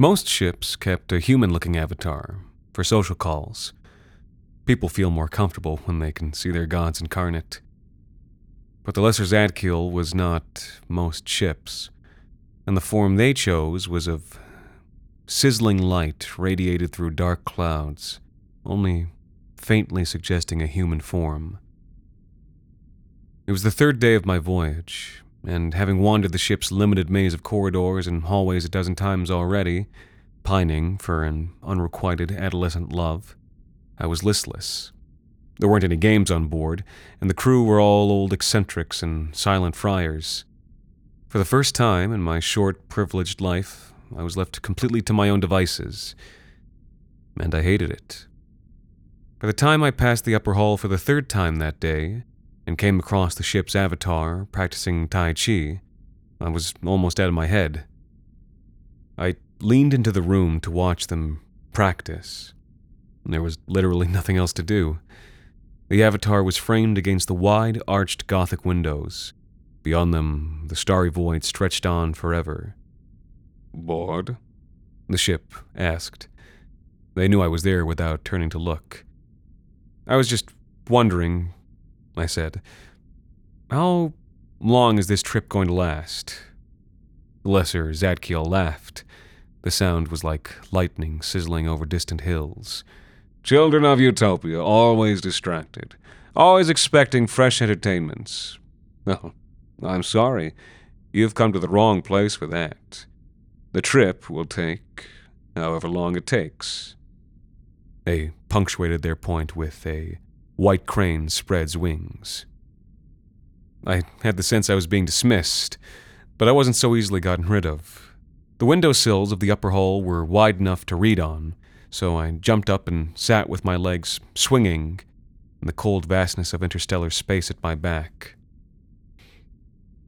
Most ships kept a human looking avatar for social calls. People feel more comfortable when they can see their gods incarnate. But the Lesser Zadkiel was not most ships, and the form they chose was of sizzling light radiated through dark clouds, only faintly suggesting a human form. It was the third day of my voyage, and having wandered the ship's limited maze of corridors and hallways a dozen times already, pining for an unrequited adolescent love, I was listless. There weren't any games on board, and the crew were all old eccentrics and silent friars. For the first time in my short, privileged life, I was left completely to my own devices, and I hated it. By the time I passed the upper hall for the third time that day, and came across the ship's avatar practicing Tai Chi, I was almost out of my head. I leaned into the room to watch them practice. There was literally nothing else to do. The avatar was framed against the wide, arched Gothic windows. Beyond them, the starry void stretched on forever. Bored? The ship asked. They knew I was there without turning to look. I was just wondering I said. How long is this trip going to last? Lesser Zadkiel laughed. The sound was like lightning sizzling over distant hills. Children of Utopia, always distracted, always expecting fresh entertainments. Oh, I'm sorry. You've come to the wrong place for that. The trip will take however long it takes. They punctuated their point with a White crane spreads wings. I had the sense I was being dismissed, but I wasn't so easily gotten rid of. The window sills of the upper hall were wide enough to read on, so I jumped up and sat with my legs swinging in the cold vastness of interstellar space at my back.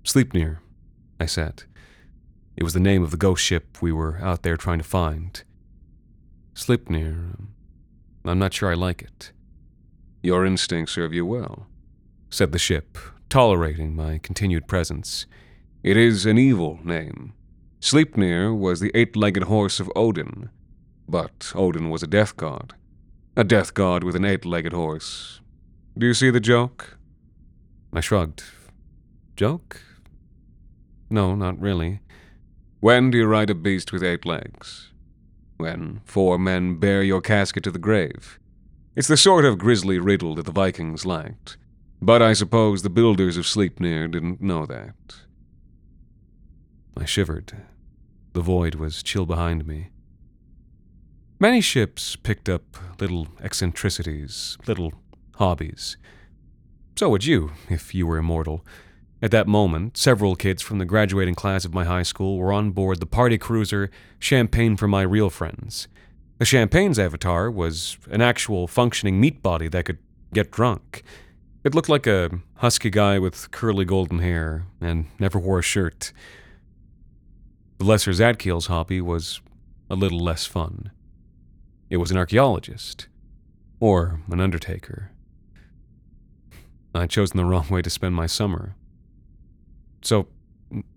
Sleipnir, I said. It was the name of the ghost ship we were out there trying to find. Sleipnir. I'm not sure I like it. Your instincts serve you well, said the ship, tolerating my continued presence. It is an evil name. Sleipnir was the eight legged horse of Odin, but Odin was a death god. A death god with an eight legged horse. Do you see the joke? I shrugged. Joke? No, not really. When do you ride a beast with eight legs? When four men bear your casket to the grave. It's the sort of grisly riddle that the Vikings liked. But I suppose the builders of Sleipnir didn't know that. I shivered. The void was chill behind me. Many ships picked up little eccentricities, little hobbies. So would you, if you were immortal. At that moment, several kids from the graduating class of my high school were on board the party cruiser Champagne for My Real Friends. The Champagne's avatar was an actual functioning meat body that could get drunk. It looked like a husky guy with curly golden hair and never wore a shirt. The Lesser Zadkiel's hobby was a little less fun. It was an archaeologist, or an undertaker. I'd chosen the wrong way to spend my summer. So,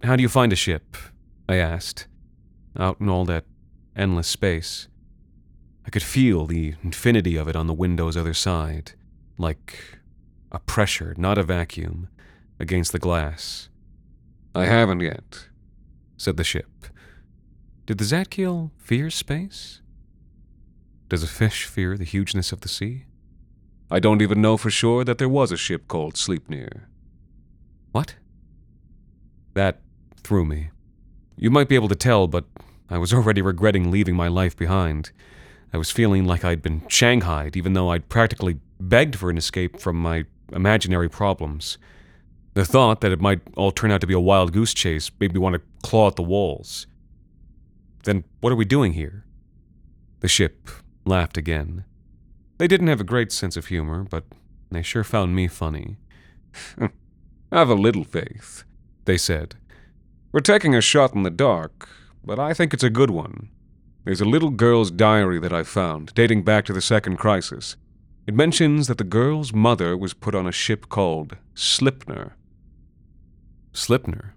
how do you find a ship? I asked, out in all that endless space. I could feel the infinity of it on the window's other side, like a pressure, not a vacuum, against the glass. I haven't yet, said the ship. Did the Zadkiel fear space? Does a fish fear the hugeness of the sea? I don't even know for sure that there was a ship called Sleipnir. What? That threw me. You might be able to tell, but I was already regretting leaving my life behind. I was feeling like I'd been shanghaied, even though I'd practically begged for an escape from my imaginary problems. The thought that it might all turn out to be a wild goose chase made me want to claw at the walls. Then what are we doing here? The ship laughed again. They didn't have a great sense of humor, but they sure found me funny. have a little faith, they said. We're taking a shot in the dark, but I think it's a good one. There's a little girl's diary that I found, dating back to the second crisis. It mentions that the girl's mother was put on a ship called Slipner. Slipner?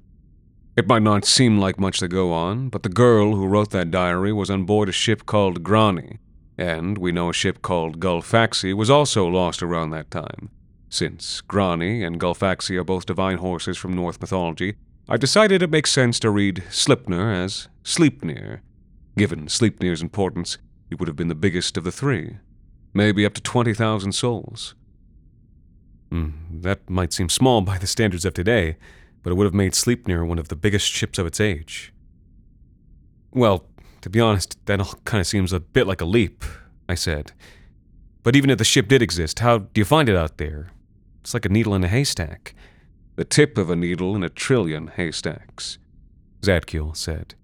It might not seem like much to go on, but the girl who wrote that diary was on board a ship called Grani, and we know a ship called Gullfaxi was also lost around that time. Since Grani and Gullfaxi are both divine horses from Norse mythology, I decided it makes sense to read Slipner as Sleipnir. Given Sleipnir's importance, it would have been the biggest of the three maybe up to 20,000 souls. Mm, that might seem small by the standards of today, but it would have made Sleipnir one of the biggest ships of its age. Well, to be honest, that all kind of seems a bit like a leap, I said. But even if the ship did exist, how do you find it out there? It's like a needle in a haystack. The tip of a needle in a trillion haystacks, Zadkiel said.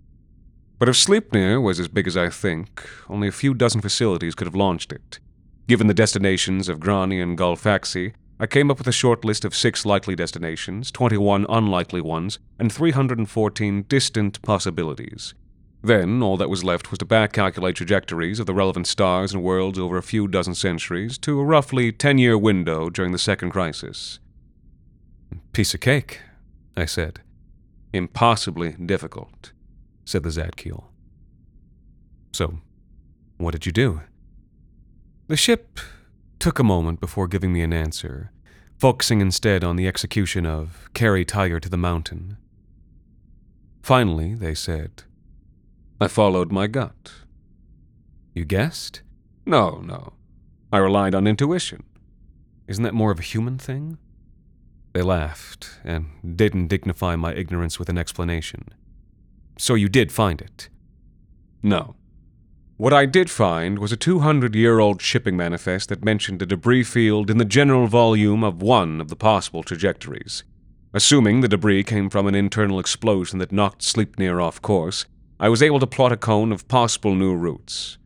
But if Sleipnir was as big as I think, only a few dozen facilities could have launched it. Given the destinations of Grani and Gullfaxi, I came up with a short list of six likely destinations, 21 unlikely ones, and 314 distant possibilities. Then, all that was left was to back calculate trajectories of the relevant stars and worlds over a few dozen centuries to a roughly 10 year window during the Second Crisis. Piece of cake, I said. Impossibly difficult, said the Zadkiel. So, what did you do? The ship took a moment before giving me an answer, focusing instead on the execution of carry Tiger to the mountain. Finally, they said, I followed my gut. You guessed? No, no. I relied on intuition. Isn't that more of a human thing? They laughed and didn't dignify my ignorance with an explanation. So you did find it? No. What I did find was a 200 year old shipping manifest that mentioned a debris field in the general volume of one of the possible trajectories. Assuming the debris came from an internal explosion that knocked Sleipnir off course, I was able to plot a cone of possible new routes.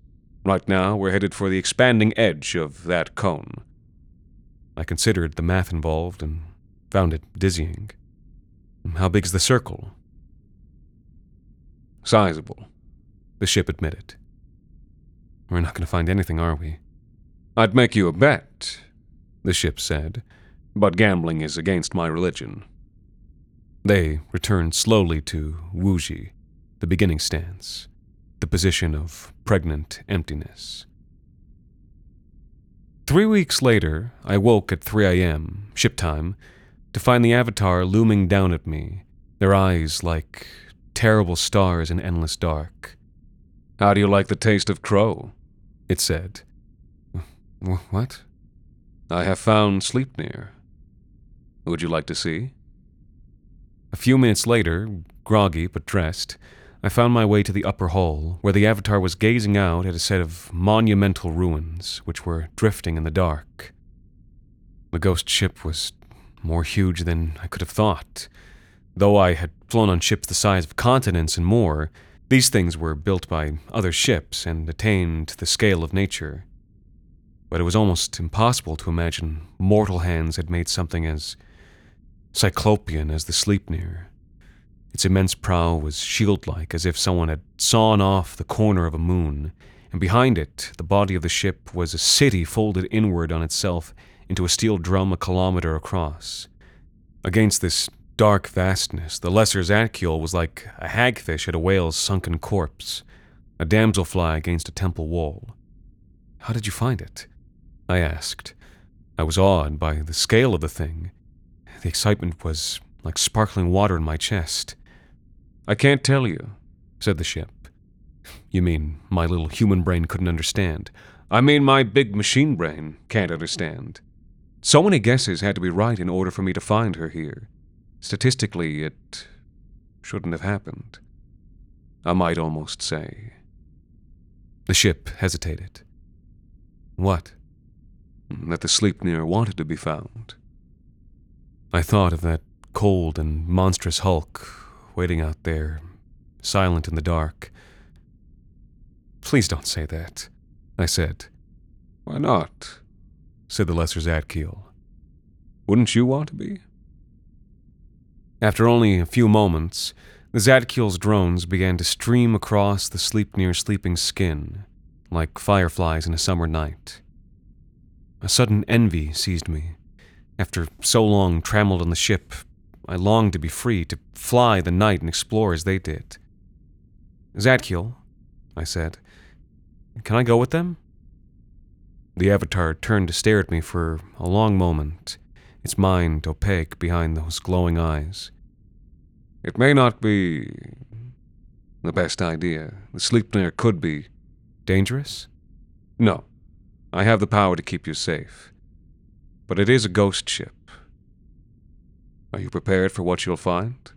Right now, we're headed for the expanding edge of that cone. I considered the math involved and found it dizzying. How big's the circle? Sizable, the ship admitted. We're not going to find anything, are we? I'd make you a bet, the ship said, but gambling is against my religion. They returned slowly to Wuji, the beginning stance, the position of pregnant emptiness. Three weeks later, I woke at 3 a.m., ship time, to find the Avatar looming down at me, their eyes like terrible stars in endless dark. How do you like the taste of crow? it said. What? I have found Sleipnir. Would you like to see? A few minutes later, groggy but dressed, I found my way to the upper hall, where the Avatar was gazing out at a set of monumental ruins which were drifting in the dark. The ghost ship was more huge than I could have thought. Though I had flown on ships the size of continents and more, these things were built by other ships and attained the scale of nature. but it was almost impossible to imagine mortal hands had made something as cyclopean as the Sleipnir. Its immense prow was shield like, as if someone had sawn off the corner of a moon, and behind it, the body of the ship was a city folded inward on itself into a steel drum a kilometer across. Against this dark vastness, the lesser Zadkiel was like a hagfish at a whale's sunken corpse, a damselfly against a temple wall. How did you find it? I asked. I was awed by the scale of the thing. The excitement was like sparkling water in my chest. I can't tell you, said the ship. You mean my little human brain couldn't understand? I mean my big machine brain can't understand. So many guesses had to be right in order for me to find her here. Statistically, it shouldn't have happened. I might almost say. The ship hesitated. What? That the Sleipnir wanted to be found. I thought of that cold and monstrous hulk waiting out there, silent in the dark. Please don't say that, I said. Why not? said the Lesser Zadkiel. Wouldn't you want to be? After only a few moments, the Zadkiel's drones began to stream across the Sleipnir sleeping skin, like fireflies in a summer night. A sudden envy seized me. After so long trammeled on the ship, I longed to be free, to fly the night and explore as they did. Zadkiel, I said, can I go with them? The avatar turned to stare at me for a long moment, its mind opaque behind those glowing eyes. It may not be the best idea. The Sleipnir could be dangerous? No. I have the power to keep you safe. But it is a ghost ship. Are you prepared for what you'll find?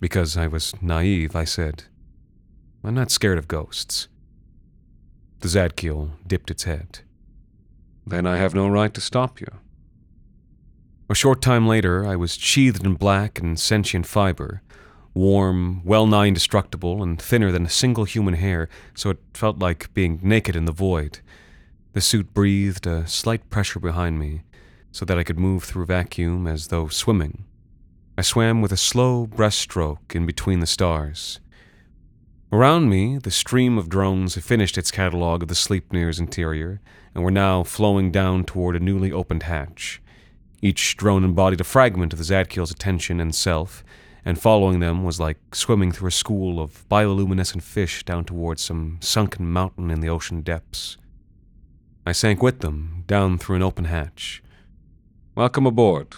Because I was naive, I said, I'm not scared of ghosts. The Zadkiel dipped its head. Then I have no right to stop you. A short time later, I was sheathed in black and sentient fiber, warm, well nigh indestructible, and thinner than a single human hair, so it felt like being naked in the void. The suit breathed a slight pressure behind me, so that I could move through vacuum as though swimming. I swam with a slow breaststroke in between the stars. Around me, the stream of drones had finished its catalogue of the Sleipnir's interior and were now flowing down toward a newly opened hatch. Each drone embodied a fragment of the Zadkiel's attention and self, and following them was like swimming through a school of bioluminescent fish down towards some sunken mountain in the ocean depths. I sank with them down through an open hatch. Welcome aboard.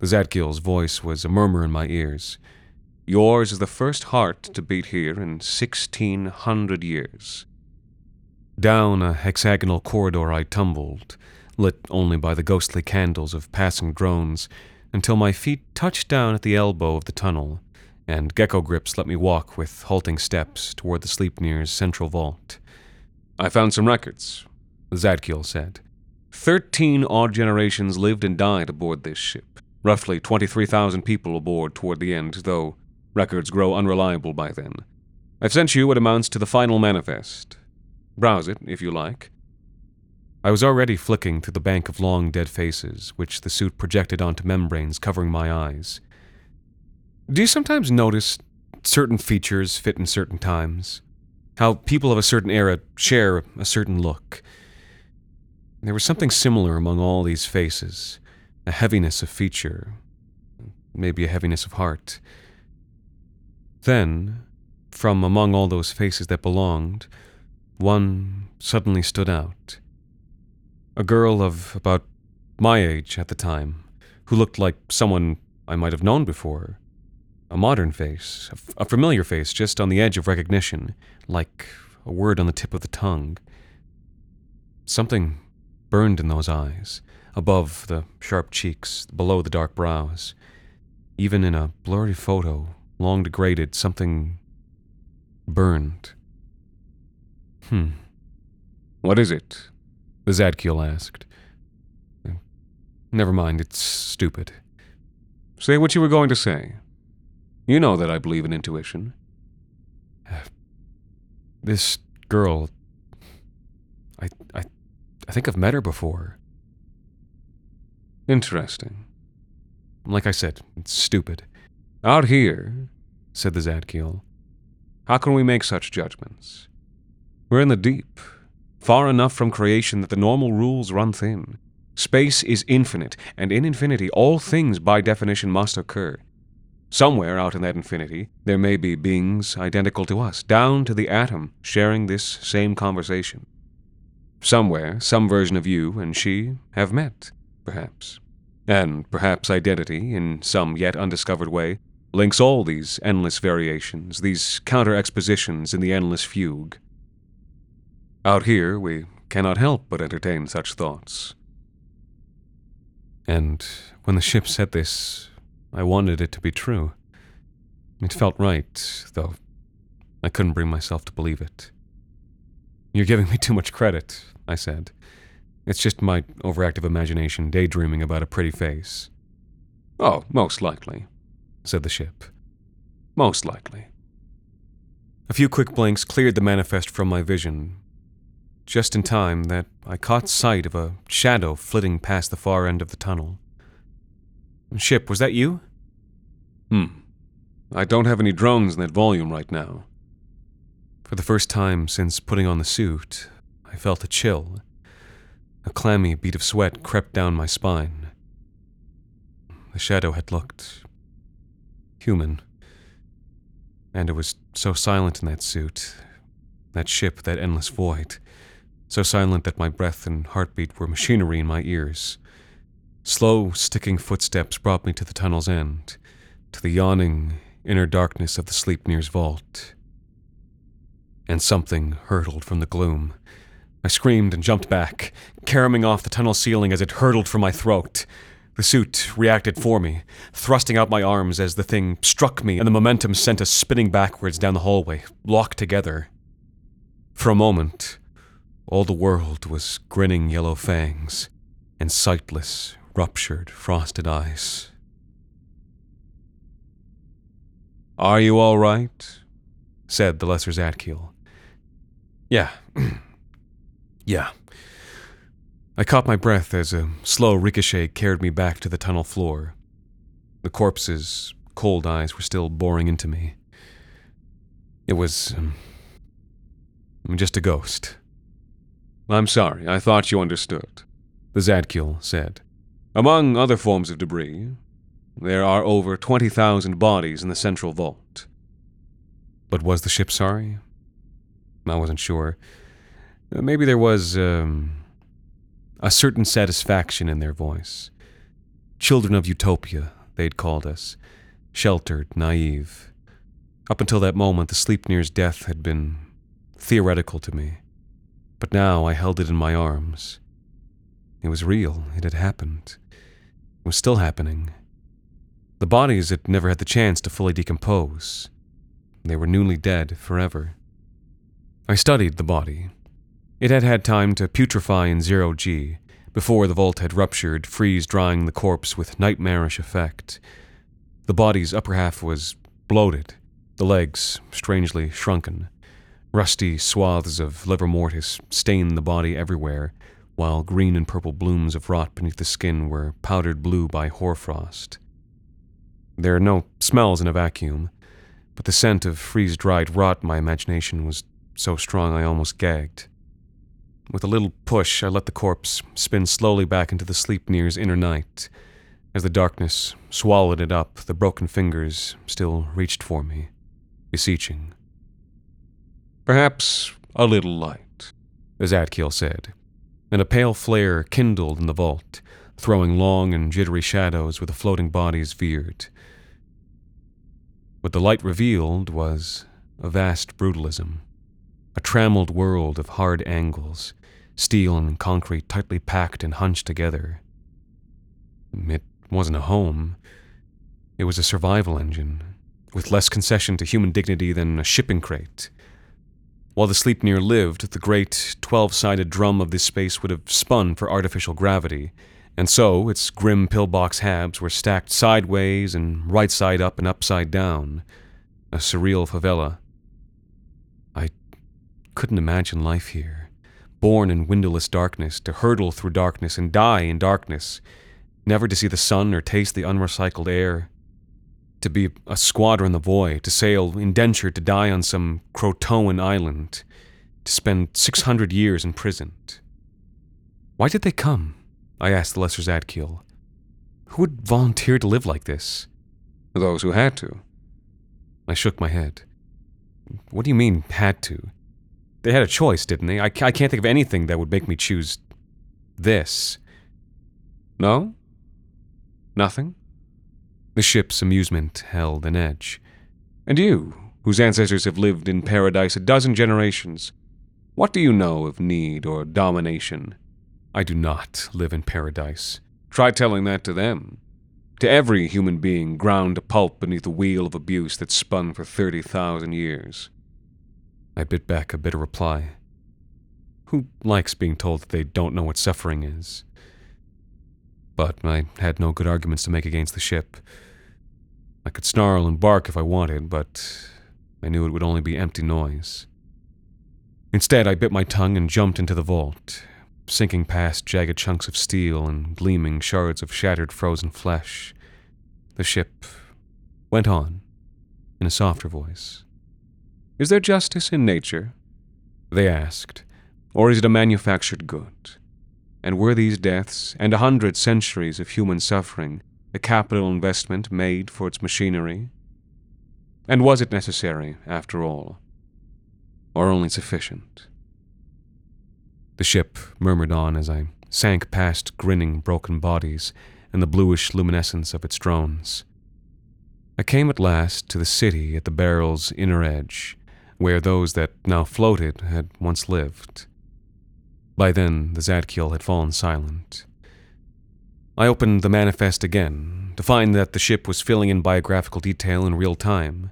The Zadkiel's voice was a murmur in my ears. Yours is the first heart to beat here in sixteen hundred years. Down a hexagonal corridor I tumbled, lit only by the ghostly candles of passing drones, until my feet touched down at the elbow of the tunnel, and gecko grips let me walk with halting steps toward the Sleipnir's central vault. I found some records, Zadkiel said. Thirteen odd generations lived and died aboard this ship. Roughly 23,000 people aboard toward the end, though Records grow unreliable by then. I've sent you what amounts to the final manifest. Browse it, if you like. I was already flicking through the bank of long dead faces, which the suit projected onto membranes covering my eyes. Do you sometimes notice certain features fit in certain times? How people of a certain era share a certain look? There was something similar among all these faces a heaviness of feature, maybe a heaviness of heart. Then, from among all those faces that belonged, one suddenly stood out. A girl of about my age at the time, who looked like someone I might have known before. A modern face, a familiar face just on the edge of recognition, like a word on the tip of the tongue. Something burned in those eyes, above the sharp cheeks, below the dark brows. Even in a blurry photo, long degraded, something burned. Hmm. What is it? Zadkiel asked. Never mind, it's stupid. Say what you were going to say. You know that I believe in intuition. This girl. I, I, I think I've met her before. Interesting. Like I said, it's stupid. Out here, said the Zadkiel, how can we make such judgments? We're in the deep, far enough from creation that the normal rules run thin. Space is infinite, and in infinity, all things by definition must occur. Somewhere out in that infinity, there may be beings identical to us, down to the atom, sharing this same conversation. Somewhere, some version of you and she have met, perhaps. And perhaps identity, in some yet undiscovered way, links all these endless variations, these counter expositions in the endless fugue. Out here, we cannot help but entertain such thoughts. And when the ship said this, I wanted it to be true. It felt right, though I couldn't bring myself to believe it. You're giving me too much credit, I said. It's just my overactive imagination daydreaming about a pretty face. Oh, most likely, said the ship. Most likely. A few quick blinks cleared the manifest from my vision, just in time that I caught sight of a shadow flitting past the far end of the tunnel. Ship, was that you? Hmm. I don't have any drones in that volume right now. For the first time since putting on the suit, I felt a chill. A clammy bead of sweat crept down my spine. The shadow had looked human. And it was so silent in that suit, that ship, that endless void, so silent that my breath and heartbeat were machinery in my ears. Slow, sticking footsteps brought me to the tunnel's end, to the yawning, inner darkness of the Sleipnir's vault. And something hurtled from the gloom. I screamed and jumped back, caroming off the tunnel ceiling as it hurtled from my throat. The suit reacted for me, thrusting out my arms as the thing struck me, and the momentum sent us spinning backwards down the hallway, locked together. For a moment, all the world was grinning yellow fangs and sightless, ruptured, frosted eyes. Are you all right? said the Lesser Zadkiel. Yeah. yeah. I caught my breath as a slow ricochet carried me back to the tunnel floor. The corpse's cold eyes were still boring into me. It was um, just a ghost. I'm sorry, I thought you understood, the Zadkiel said. Among other forms of debris, there are over 20,000 bodies in the central vault. But was the ship sorry? I wasn't sure. Uh, maybe there was um, a certain satisfaction in their voice. Children of utopia, they'd called us. Sheltered, naive. Up until that moment, the Sleipnir's death had been theoretical to me. But now I held it in my arms. It was real. It had happened It was still happening. The bodies had never had the chance to fully decompose. They were newly dead forever. I studied the body. It had had time to putrefy in zero G before the vault had ruptured, freeze drying the corpse with nightmarish effect. The body's upper half was bloated, the legs strangely shrunken. Rusty swaths of livor mortis stained the body everywhere, while green and purple blooms of rot beneath the skin were powdered blue by hoarfrost. There are no smells in a vacuum, but the scent of freeze dried rot in my imagination was so strong I almost gagged. With a little push, I let the corpse spin slowly back into the Sleipnir's inner night. As the darkness swallowed it up, the broken fingers still reached for me, beseeching. Perhaps a little light, as Zadkiel said, and a pale flare kindled in the vault, throwing long and jittery shadows where the floating bodies veered. What the light revealed was a vast brutalism, a trammeled world of hard angles, steel and concrete tightly packed and hunched together. It wasn't a home, it was a survival engine, with less concession to human dignity than a shipping crate. While the Sleipnir lived, the great 12 sided drum of this space would have spun for artificial gravity, and so its grim pillbox habs were stacked sideways and right side up and upside down, a surreal favela. I couldn't imagine life here, born in windowless darkness, to hurtle through darkness and die in darkness, never to see the sun or taste the unrecycled air, to be a squatter in the void, to sail indentured to die on some Croatoan island, to spend 600 years imprisoned. Why did they come? I asked the Lesser Zadkiel. Who would volunteer to live like this? Those who had to. I shook my head. What do you mean, had to? They had a choice, didn't they? I, I can't think of anything that would make me choose this. No? Nothing? The ship's amusement held an edge. And you, whose ancestors have lived in paradise a dozen generations, what do you know of need or domination? I do not live in paradise. Try telling that to them. To every human being ground to pulp beneath the wheel of abuse that spun for 30,000 years. I bit back a bitter reply. Who likes being told that they don't know what suffering is? But I had no good arguments to make against the ship. I could snarl and bark if I wanted, but I knew it would only be empty noise. Instead, I bit my tongue and jumped into the vault, sinking past jagged chunks of steel and gleaming shards of shattered frozen flesh. The ship went on in a softer voice. Is there justice in nature? They asked, or is it a manufactured good? And were these deaths and a hundred centuries of human suffering a capital investment made for its machinery? And was it necessary, after all, or only sufficient? The ship murmured on as I sank past grinning broken bodies and the bluish luminescence of its drones. I came at last to the city at the barrel's inner edge, where those that now floated had once lived. By then, the Zadkiel had fallen silent. I opened the manifest again to find that the ship was filling in biographical detail in real time.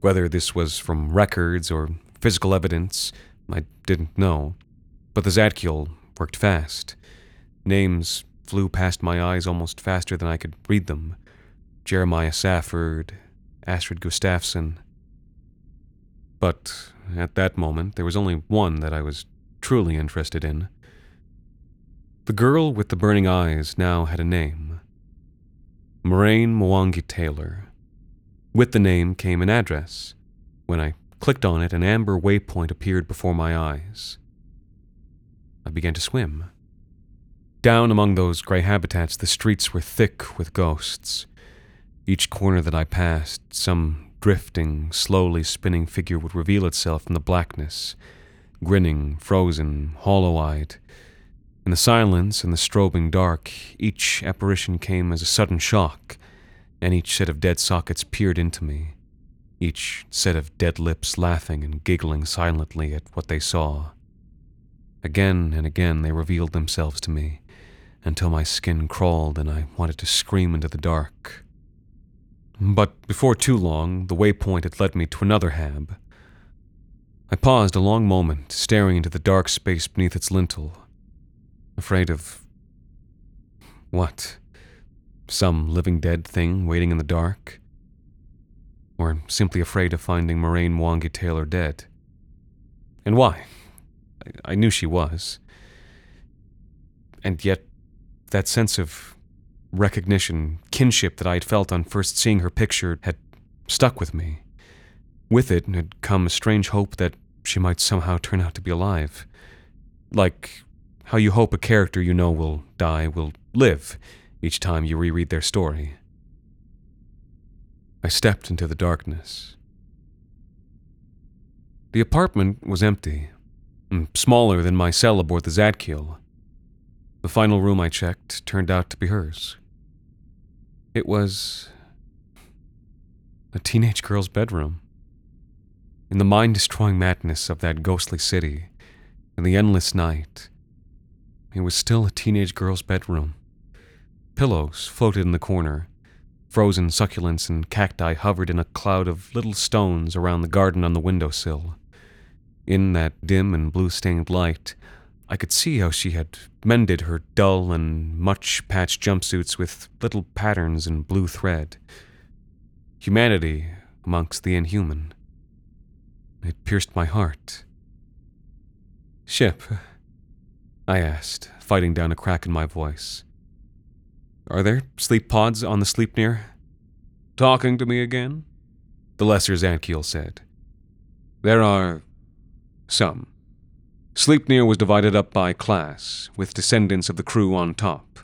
Whether this was from records or physical evidence, I didn't know but the Zadkiel worked fast. Names flew past my eyes almost faster than I could read them. Jeremiah Safford, Astrid Gustafsson. But at that moment, there was only one that I was truly interested in. The girl with the burning eyes now had a name Moraine Mwangi Taylor. With the name came an address. When I clicked on it, an amber waypoint appeared before my eyes. I began to swim. Down among those gray habitats, the streets were thick with ghosts. Each corner that I passed, some drifting, slowly spinning figure would reveal itself in the blackness, grinning, frozen, hollow eyed. In the silence and the strobing dark, each apparition came as a sudden shock, and each set of dead sockets peered into me, each set of dead lips laughing and giggling silently at what they saw. Again and again they revealed themselves to me, until my skin crawled and I wanted to scream into the dark. But before too long, the waypoint had led me to another hab. I paused a long moment, staring into the dark space beneath its lintel, afraid of. what? Some living dead thing waiting in the dark? Or simply afraid of finding Moraine Mwangi Taylor dead? And why? I knew she was. And yet, that sense of recognition, kinship that I had felt on first seeing her picture had stuck with me. With it had come a strange hope that she might somehow turn out to be alive. Like how you hope a character you know will die will live each time you reread their story. I stepped into the darkness. The apartment was empty mm, smaller than my cell aboard the Zadkiel. The final room I checked turned out to be hers. It was a teenage girl's bedroom. In the mind destroying madness of that ghostly city, in the endless night, it was still a teenage girl's bedroom. Pillows floated in the corner. Frozen succulents and cacti hovered in a cloud of little stones around the garden on the windowsill. In that dim and blue stained light, I could see how she had mended her dull and much patched jumpsuits with little patterns in blue thread. Humanity amongst the inhuman. It pierced my heart. Ship, I asked, fighting down a crack in my voice. Are there sleep pods on the Sleipnir? Talking to me again? The lesser Zadkiel said. There are some. Sleipnir was divided up by class, with descendants of the crew on top.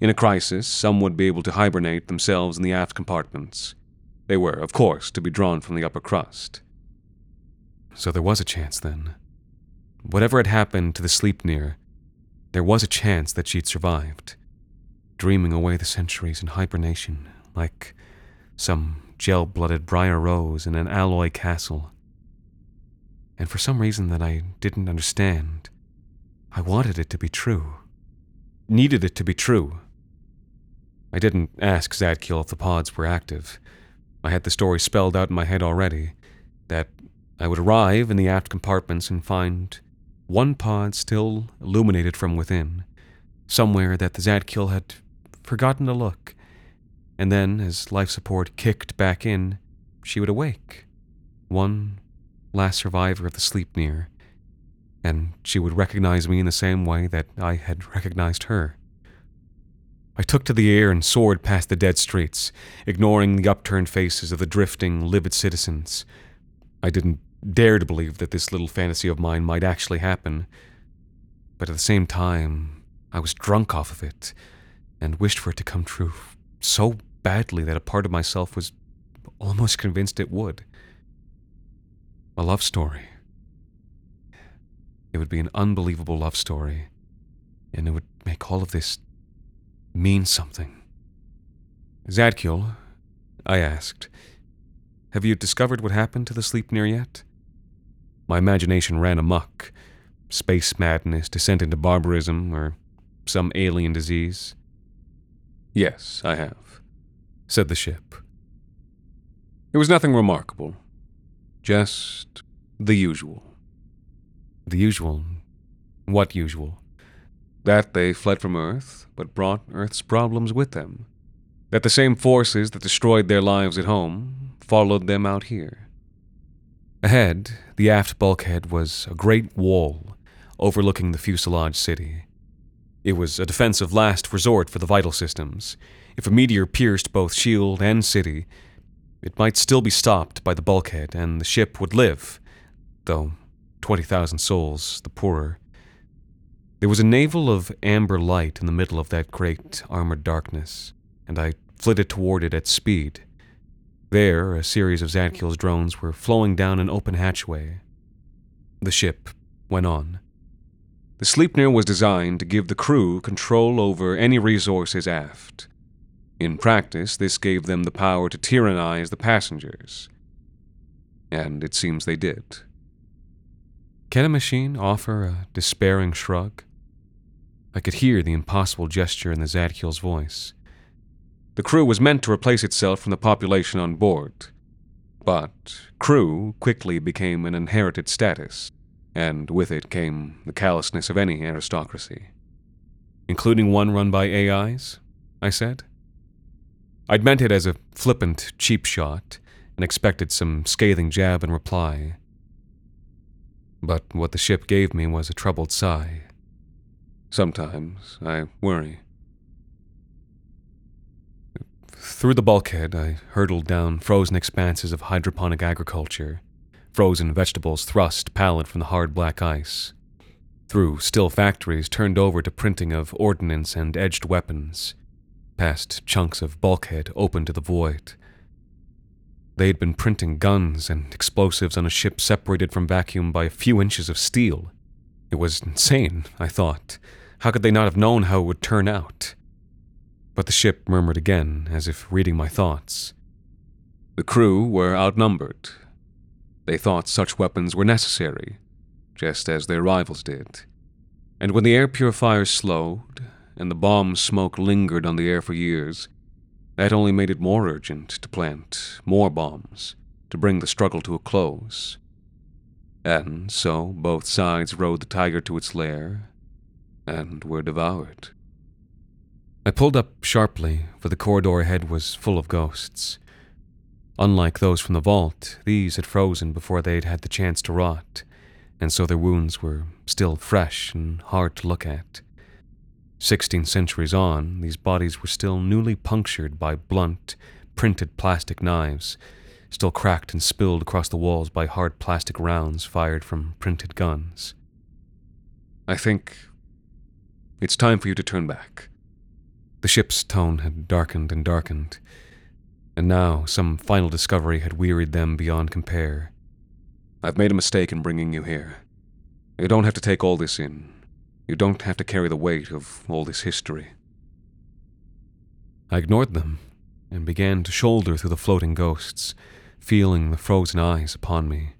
In a crisis, some would be able to hibernate themselves in the aft compartments. They were, of course, to be drawn from the upper crust. So there was a chance then. Whatever had happened to the Sleipnir, there was a chance that she'd survived, dreaming away the centuries in hibernation, like some gel blooded Briar Rose in an alloy castle. And for some reason that I didn't understand, I wanted it to be true. Needed it to be true. I didn't ask Zadkiel if the pods were active. I had the story spelled out in my head already that I would arrive in the aft compartments and find one pod still illuminated from within, somewhere that the Zadkiel had forgotten to look. And then, as life support kicked back in, she would awake. One last survivor of the Sleipnir, and she would recognize me in the same way that I had recognized her. I took to the air and soared past the dead streets, ignoring the upturned faces of the drifting, livid citizens. I didn't dare to believe that this little fantasy of mine might actually happen, but at the same time, I was drunk off of it and wished for it to come true so badly that a part of myself was almost convinced it would. A love story. It would be an unbelievable love story, and it would make all of this mean something. Zadkiel, I asked, have you discovered what happened to the Sleipnir yet? My imagination ran amuck. Space madness, descent into barbarism, or some alien disease. Yes, I have, said the ship. It was nothing remarkable. Just the usual. The usual? What usual? That they fled from Earth, but brought Earth's problems with them. That the same forces that destroyed their lives at home followed them out here. Ahead, the aft bulkhead was a great wall overlooking the fuselage city. It was a defensive last resort for the vital systems. If a meteor pierced both shield and city, it might still be stopped by the bulkhead and the ship would live, though 20,000 souls the poorer. There was a navel of amber light in the middle of that great armored darkness, and I flitted toward it at speed. There, a series of Zadkiel's drones were flowing down an open hatchway. The ship went on. The Sleipnir was designed to give the crew control over any resources aft. In practice, this gave them the power to tyrannize the passengers. And it seems they did. Can a machine offer a despairing shrug? I could hear the impossible gesture in the Zadkiel's voice. The crew was meant to replace itself from the population on board. But crew quickly became an inherited status, and with it came the callousness of any aristocracy. Including one run by AIs? I said. I'd meant it as a flippant, cheap shot, and expected some scathing jab in reply. But what the ship gave me was a troubled sigh. Sometimes I worry. Through the bulkhead, I hurtled down frozen expanses of hydroponic agriculture, frozen vegetables thrust pallid from the hard black ice. Through still factories turned over to printing of ordnance and edged weapons, past chunks of bulkhead open to the void. They'd been printing guns and explosives on a ship separated from vacuum by a few inches of steel. It was insane, I thought. How could they not have known how it would turn out? But the ship murmured again, as if reading my thoughts. The crew were outnumbered. They thought such weapons were necessary, just as their rivals did. And when the air purifiers slowed, and the bomb smoke lingered on the air for years, that only made it more urgent to plant more bombs to bring the struggle to a close. And so both sides rode the tiger to its lair and were devoured. I pulled up sharply, for the corridor ahead was full of ghosts. Unlike those from the vault, these had frozen before they'd had the chance to rot, and so their wounds were still fresh and hard to look at. Sixteen centuries on, these bodies were still newly punctured by blunt, printed plastic knives, still cracked and spilled across the walls by hard plastic rounds fired from printed guns. I think it's time for you to turn back. The ship's tone had darkened and darkened, and now some final discovery had wearied them beyond compare. I've made a mistake in bringing you here. You don't have to take all this in. You don't have to carry the weight of all this history. I ignored them and began to shoulder through the floating ghosts, feeling the frozen eyes upon me,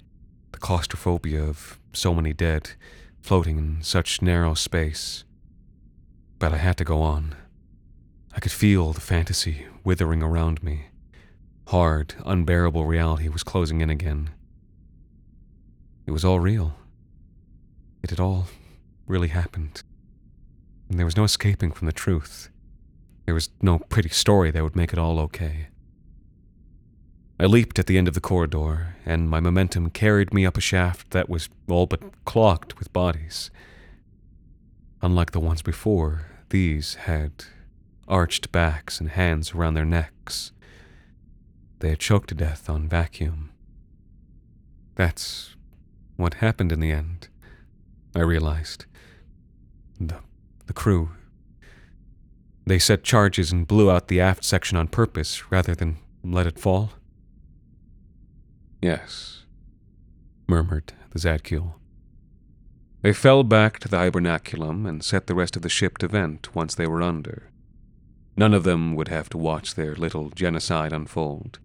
the claustrophobia of so many dead, floating in such narrow space. But I had to go on. I could feel the fantasy withering around me. Hard, unbearable reality was closing in again. It was all real. It had all really happened. And there was no escaping from the truth. There was no pretty story that would make it all okay. I leaped at the end of the corridor, and my momentum carried me up a shaft that was all but clogged with bodies. Unlike the ones before, these had arched backs and hands around their necks. They had choked to death on vacuum. That's what happened in the end, I realized. The, the crew. They set charges and blew out the aft section on purpose rather than let it fall. Yes, murmured the Zadkiel. They fell back to the hibernaculum and set the rest of the ship to vent once they were under. None of them would have to watch their little genocide unfold.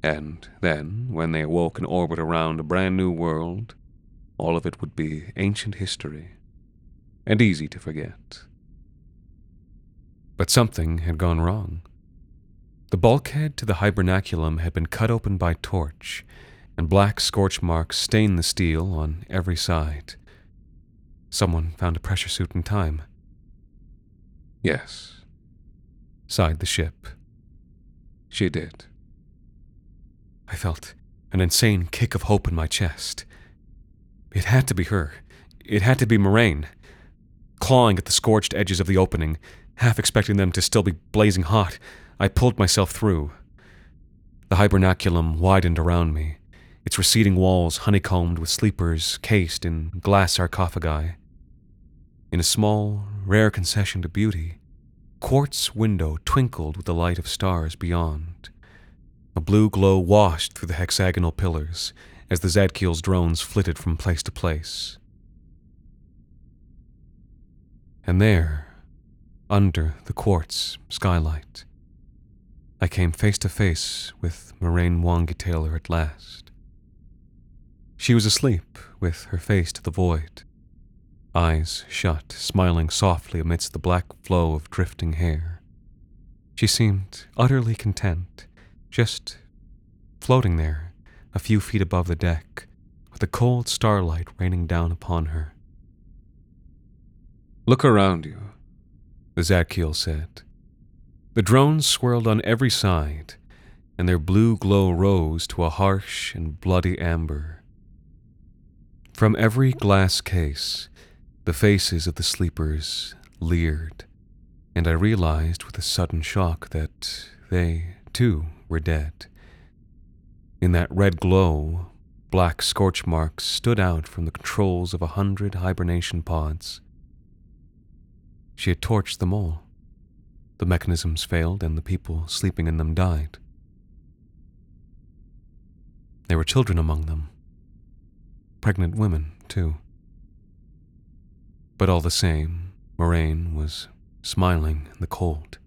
And then, when they awoke in orbit around a brand new world, all of it would be ancient history and easy to forget. But something had gone wrong. The bulkhead to the hibernaculum had been cut open by torch, and black scorch marks stained the steel on every side. Someone found a pressure suit in time. Yes, sighed the ship. She did. I felt an insane kick of hope in my chest. It had to be her. It had to be Moraine. Clawing at the scorched edges of the opening, half expecting them to still be blazing hot, I pulled myself through. The hibernaculum widened around me, its receding walls honeycombed with sleepers cased in glass sarcophagi. In a small, rare concession to beauty, quartz window twinkled with the light of stars beyond. A blue glow washed through the hexagonal pillars as the Zadkiel's drones flitted from place to place. And there, under the quartz skylight, I came face to face with Moraine Wongi Taylor at last. She was asleep, with her face to the void, eyes shut, smiling softly amidst the black flow of drifting hair. She seemed utterly content, just floating there, a few feet above the deck, with the cold starlight raining down upon her. Look around you, the Zadkiel said. The drones swirled on every side, and their blue glow rose to a harsh and bloody amber. From every glass case, the faces of the sleepers leered, and I realized with a sudden shock that they, too, were dead. In that red glow, black scorch marks stood out from the controls of a hundred hibernation pods. She had torched them all. The mechanisms failed, and the people sleeping in them died. There were children among them. Pregnant women, too. But all the same, Moraine was smiling in the cold.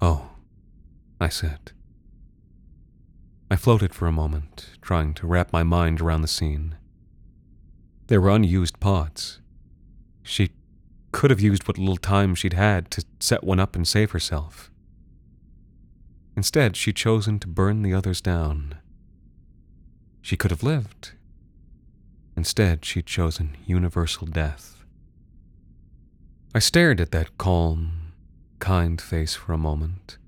Oh, I said. I floated for a moment, trying to wrap my mind around the scene. There were unused pods. She could have used what little time she'd had to set one up and save herself. Instead, she'd chosen to burn the others down. She could have lived. Instead, she'd chosen universal death. I stared at that calm, kind face for a moment,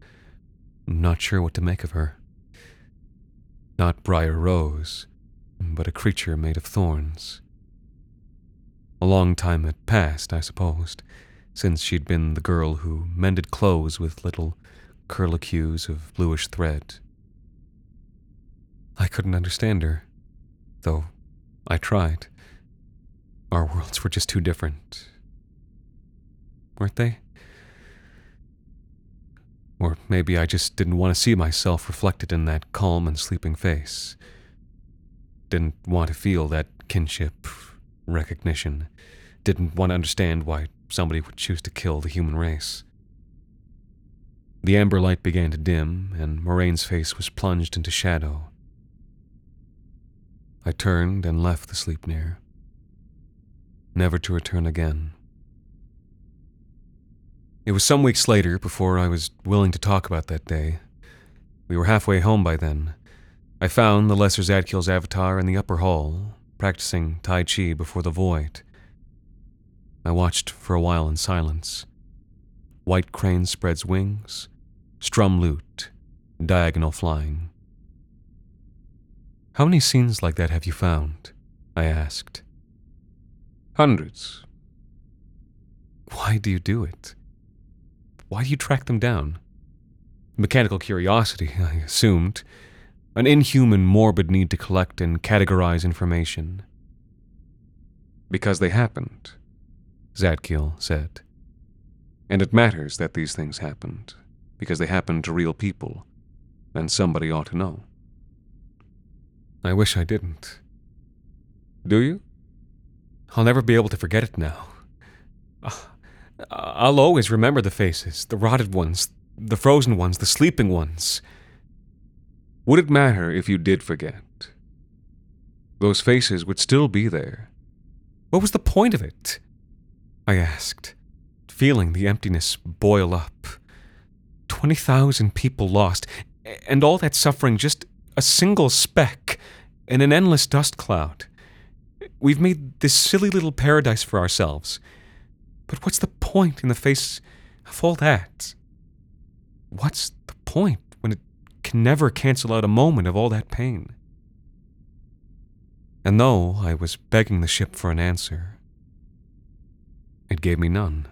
not sure what to make of her. Not Briar Rose, but a creature made of thorns. A long time had passed, I supposed, since she'd been the girl who mended clothes with little curlicues of bluish thread. I couldn't understand her, though I tried. Our worlds were just too different. Weren't they? Or maybe I just didn't want to see myself reflected in that calm and sleeping face. Didn't want to feel that kinship, recognition. Didn't want to understand why somebody would choose to kill the human race. The amber light began to dim, and Moraine's face was plunged into shadow. I turned and left the Sleipnir, never to return again. It was some weeks later before I was willing to talk about that day. We were halfway home by then. I found the Lesser Zadkiel's avatar in the upper hall, practicing Tai Chi before the void. I watched for a while in silence. White crane spreads wings, strum lute, diagonal flying. How many scenes like that have you found? I asked. Hundreds. Why do you do it? Why do you track them down? Mechanical curiosity, I assumed. An inhuman, morbid need to collect and categorize information. Because they happened, Zadkiel said. And it matters that these things happened, because they happened to real people, and somebody ought to know. I wish I didn't. Do you? I'll never be able to forget it now. Ah, I'll always remember the faces, the rotted ones, the frozen ones, the sleeping ones. Would it matter if you did forget? Those faces would still be there. What was the point of it? I asked, feeling the emptiness boil up. 20,000 people lost, and all that suffering just a single speck in an endless dust cloud. We've made this silly little paradise for ourselves. But what's the point in the face of all that? What's the point when it can never cancel out a moment of all that pain? And though I was begging the ship for an answer, it gave me none.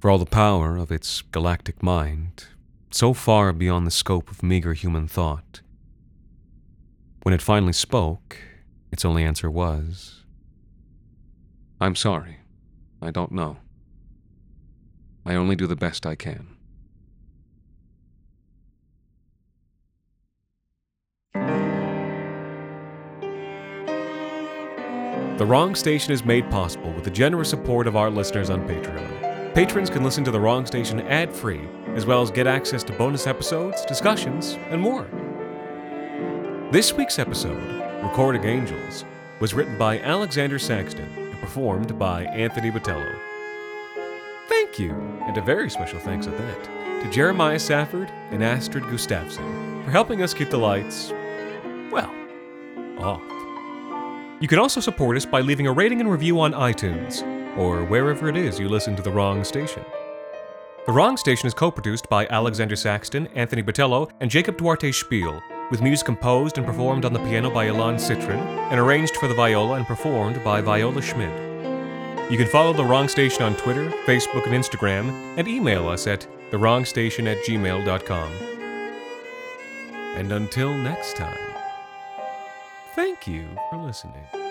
For all the power of its galactic mind, so far beyond the scope of meager human thought, when it finally spoke, its only answer was, I'm sorry. I don't know. I only do the best I can. The Wrong Station is made possible with the generous support of our listeners on Patreon. Patrons can listen to The Wrong Station ad free, as well as get access to bonus episodes, discussions, and more. This week's episode, Recording Angels, was written by Alexander Saxton and performed by Anthony Botello. Thank you, and a very special thanks at that, to Jeremiah Safford and Astrid Gustafsson for helping us keep the lights, well, off. You can also support us by leaving a rating and review on iTunes, or wherever it is you listen to The Wrong Station. The Wrong Station is co produced by Alexander Saxton, Anthony Botello, and Jacob Duarte Spiel, with music composed and performed on the piano by Ilan Citrin, and arranged for the viola and performed by Viola Schmidt. You can follow The Wrong Station on Twitter, Facebook, and Instagram, and email us at thewrongstation at gmail.com. And until next time, thank you for listening.